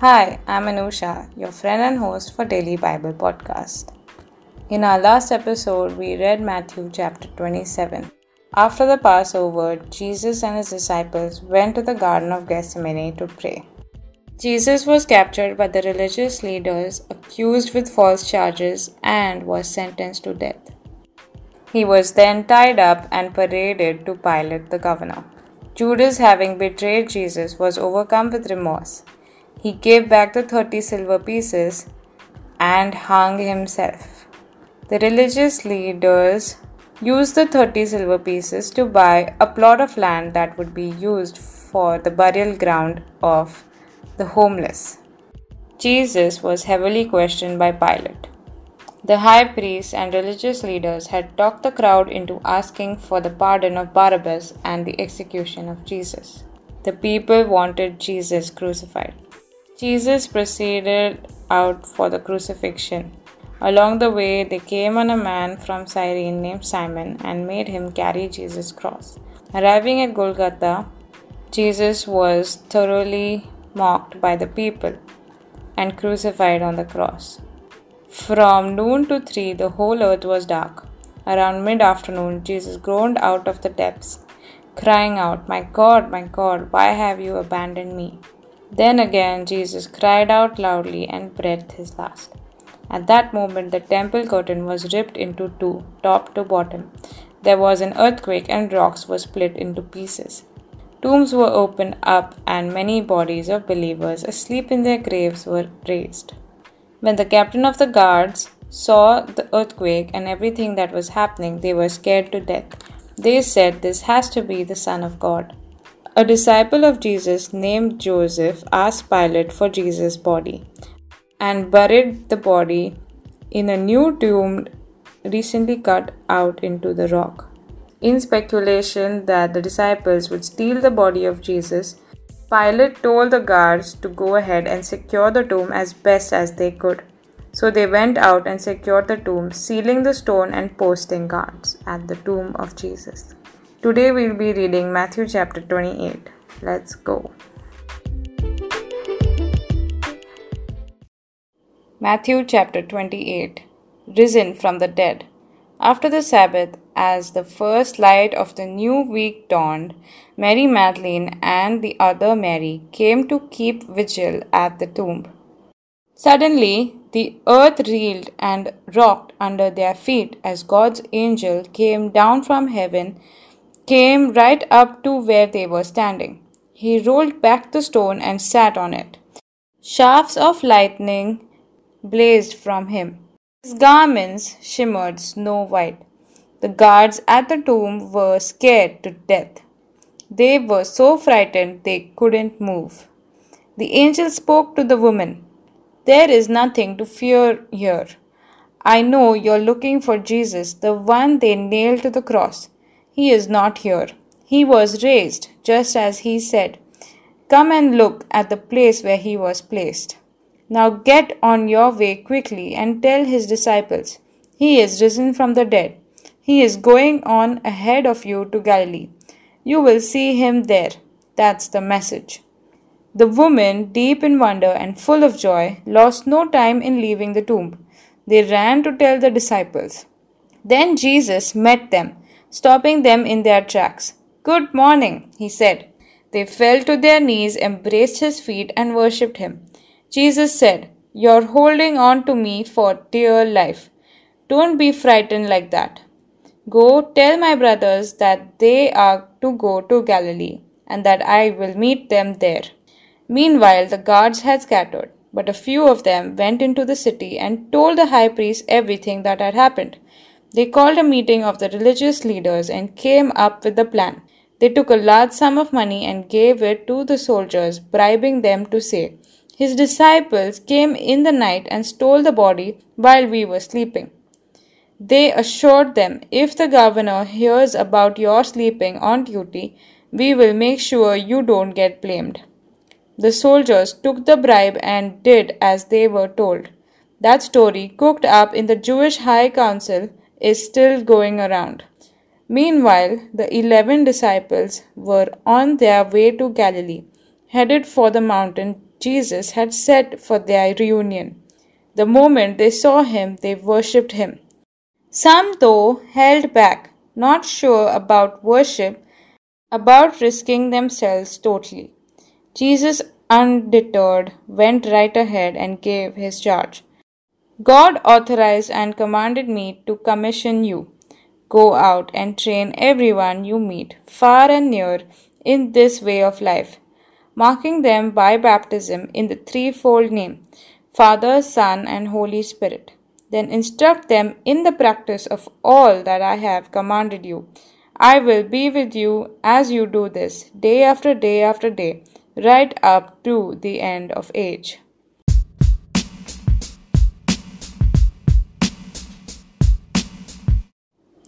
Hi, I'm Anusha, your friend and host for Daily Bible Podcast. In our last episode, we read Matthew chapter 27. After the Passover, Jesus and his disciples went to the Garden of Gethsemane to pray. Jesus was captured by the religious leaders, accused with false charges, and was sentenced to death. He was then tied up and paraded to Pilate the governor. Judas, having betrayed Jesus, was overcome with remorse. He gave back the thirty silver pieces and hung himself. The religious leaders used the 30 silver pieces to buy a plot of land that would be used for the burial ground of the homeless. Jesus was heavily questioned by Pilate. The high priests and religious leaders had talked the crowd into asking for the pardon of Barabbas and the execution of Jesus. The people wanted Jesus crucified. Jesus proceeded out for the crucifixion. Along the way, they came on a man from Cyrene named Simon and made him carry Jesus' cross. Arriving at Golgotha, Jesus was thoroughly mocked by the people and crucified on the cross. From noon to three, the whole earth was dark. Around mid afternoon, Jesus groaned out of the depths, crying out, My God, my God, why have you abandoned me? Then again, Jesus cried out loudly and breathed his last. At that moment, the temple curtain was ripped into two, top to bottom. There was an earthquake, and rocks were split into pieces. Tombs were opened up, and many bodies of believers asleep in their graves were raised. When the captain of the guards saw the earthquake and everything that was happening, they were scared to death. They said, This has to be the Son of God. A disciple of Jesus named Joseph asked Pilate for Jesus' body and buried the body in a new tomb recently cut out into the rock. In speculation that the disciples would steal the body of Jesus, Pilate told the guards to go ahead and secure the tomb as best as they could. So they went out and secured the tomb, sealing the stone and posting guards at the tomb of Jesus. Today we'll be reading Matthew chapter 28. Let's go. Matthew chapter 28 Risen from the dead. After the Sabbath, as the first light of the new week dawned, Mary Magdalene and the other Mary came to keep vigil at the tomb. Suddenly, the earth reeled and rocked under their feet as God's angel came down from heaven, came right up to where they were standing. He rolled back the stone and sat on it. Shafts of lightning blazed from him. His garments shimmered snow white. The guards at the tomb were scared to death. They were so frightened they couldn't move. The angel spoke to the woman. There is nothing to fear here. I know you're looking for Jesus, the one they nailed to the cross. He is not here. He was raised, just as he said. Come and look at the place where he was placed. Now get on your way quickly and tell his disciples, He is risen from the dead. He is going on ahead of you to Galilee. You will see him there. That's the message. The woman, deep in wonder and full of joy, lost no time in leaving the tomb. They ran to tell the disciples. Then Jesus met them, stopping them in their tracks. Good morning, he said. They fell to their knees, embraced his feet, and worshipped him. Jesus said, You're holding on to me for dear life. Don't be frightened like that. Go tell my brothers that they are to go to Galilee, and that I will meet them there. Meanwhile, the guards had scattered, but a few of them went into the city and told the high priest everything that had happened. They called a meeting of the religious leaders and came up with a plan. They took a large sum of money and gave it to the soldiers, bribing them to say, his disciples came in the night and stole the body while we were sleeping. They assured them, If the governor hears about your sleeping on duty, we will make sure you don't get blamed. The soldiers took the bribe and did as they were told. That story, cooked up in the Jewish High Council, is still going around. Meanwhile, the eleven disciples were on their way to Galilee, headed for the mountain Jesus had set for their reunion. The moment they saw him, they worshipped him. Some, though, held back, not sure about worship, about risking themselves totally. Jesus, undeterred, went right ahead and gave his charge. God authorized and commanded me to commission you. Go out and train everyone you meet, far and near, in this way of life, marking them by baptism in the threefold name Father, Son, and Holy Spirit. Then instruct them in the practice of all that I have commanded you. I will be with you as you do this, day after day after day, right up to the end of age.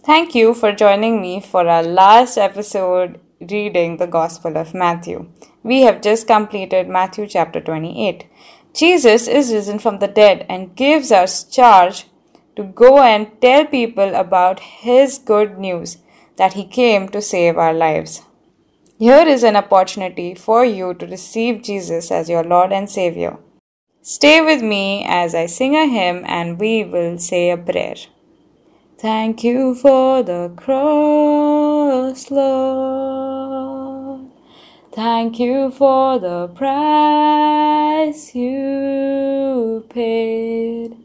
Thank you for joining me for our last episode reading the Gospel of Matthew. We have just completed Matthew chapter 28. Jesus is risen from the dead and gives us charge to go and tell people about his good news that he came to save our lives. Here is an opportunity for you to receive Jesus as your Lord and Savior. Stay with me as I sing a hymn and we will say a prayer. Thank you for the cross, Lord. Thank you for the price you paid,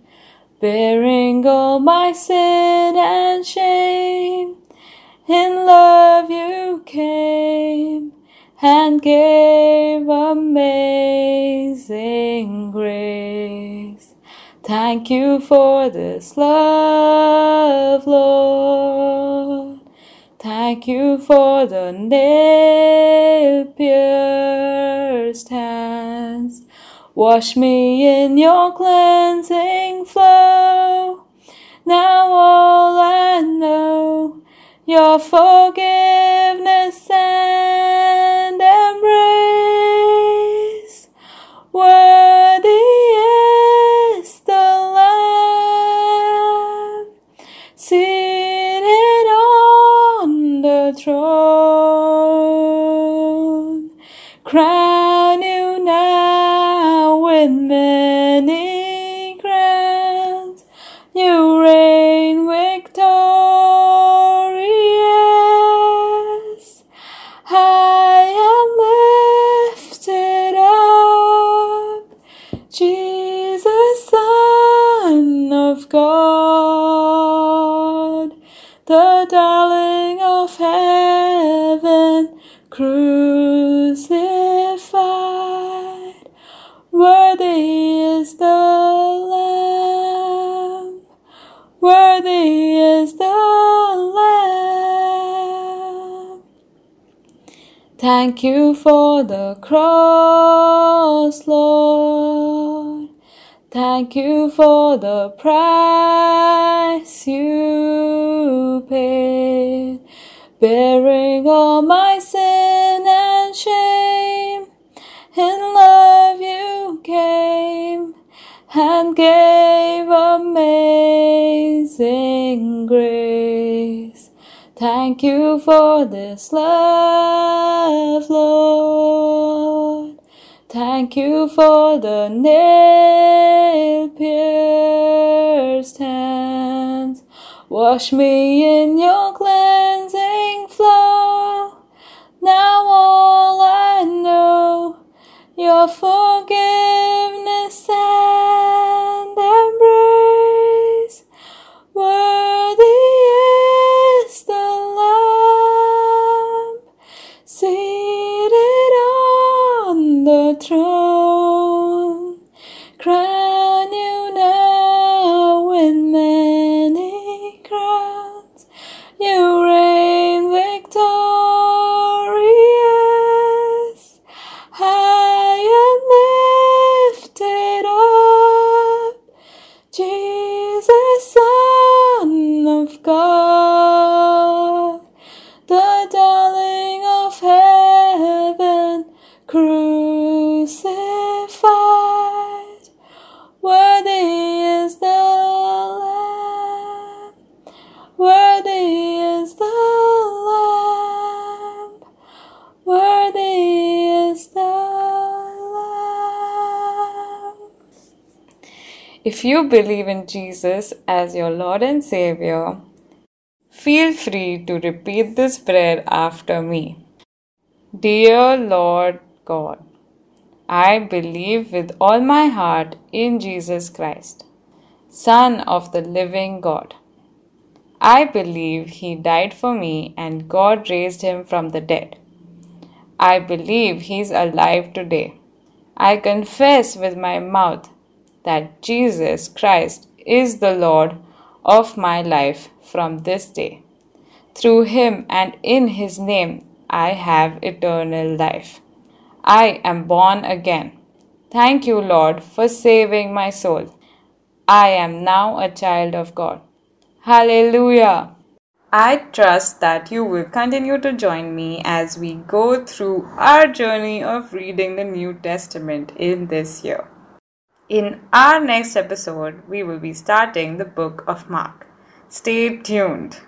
bearing all my sin and shame. In love you came and gave amazing grace. Thank you for this love, Lord. Thank you for the nail pierced hands. Wash me in your cleansing flow. Now all I know, your forgiveness and embrace. Thank you for the cross, Lord. Thank you for the price you paid, bearing all my sin and shame. In love you came and gave amazing grace. Thank you for this love, Lord. Thank you for the nail pierced hands. Wash me in your cleansing flow. Now all I know, your forgiveness crucified. Worthy is the Lamb. Worthy is the Lamb. Worthy is the Lamb. If you believe in Jesus as your Lord and Savior, feel free to repeat this prayer after me. Dear Lord God, I believe with all my heart in Jesus Christ, Son of the living God. I believe he died for me and God raised him from the dead. I believe he's alive today. I confess with my mouth that Jesus Christ is the Lord of my life from this day. Through him and in his name I have eternal life. I am born again. Thank you, Lord, for saving my soul. I am now a child of God. Hallelujah! I trust that you will continue to join me as we go through our journey of reading the New Testament in this year. In our next episode, we will be starting the book of Mark. Stay tuned.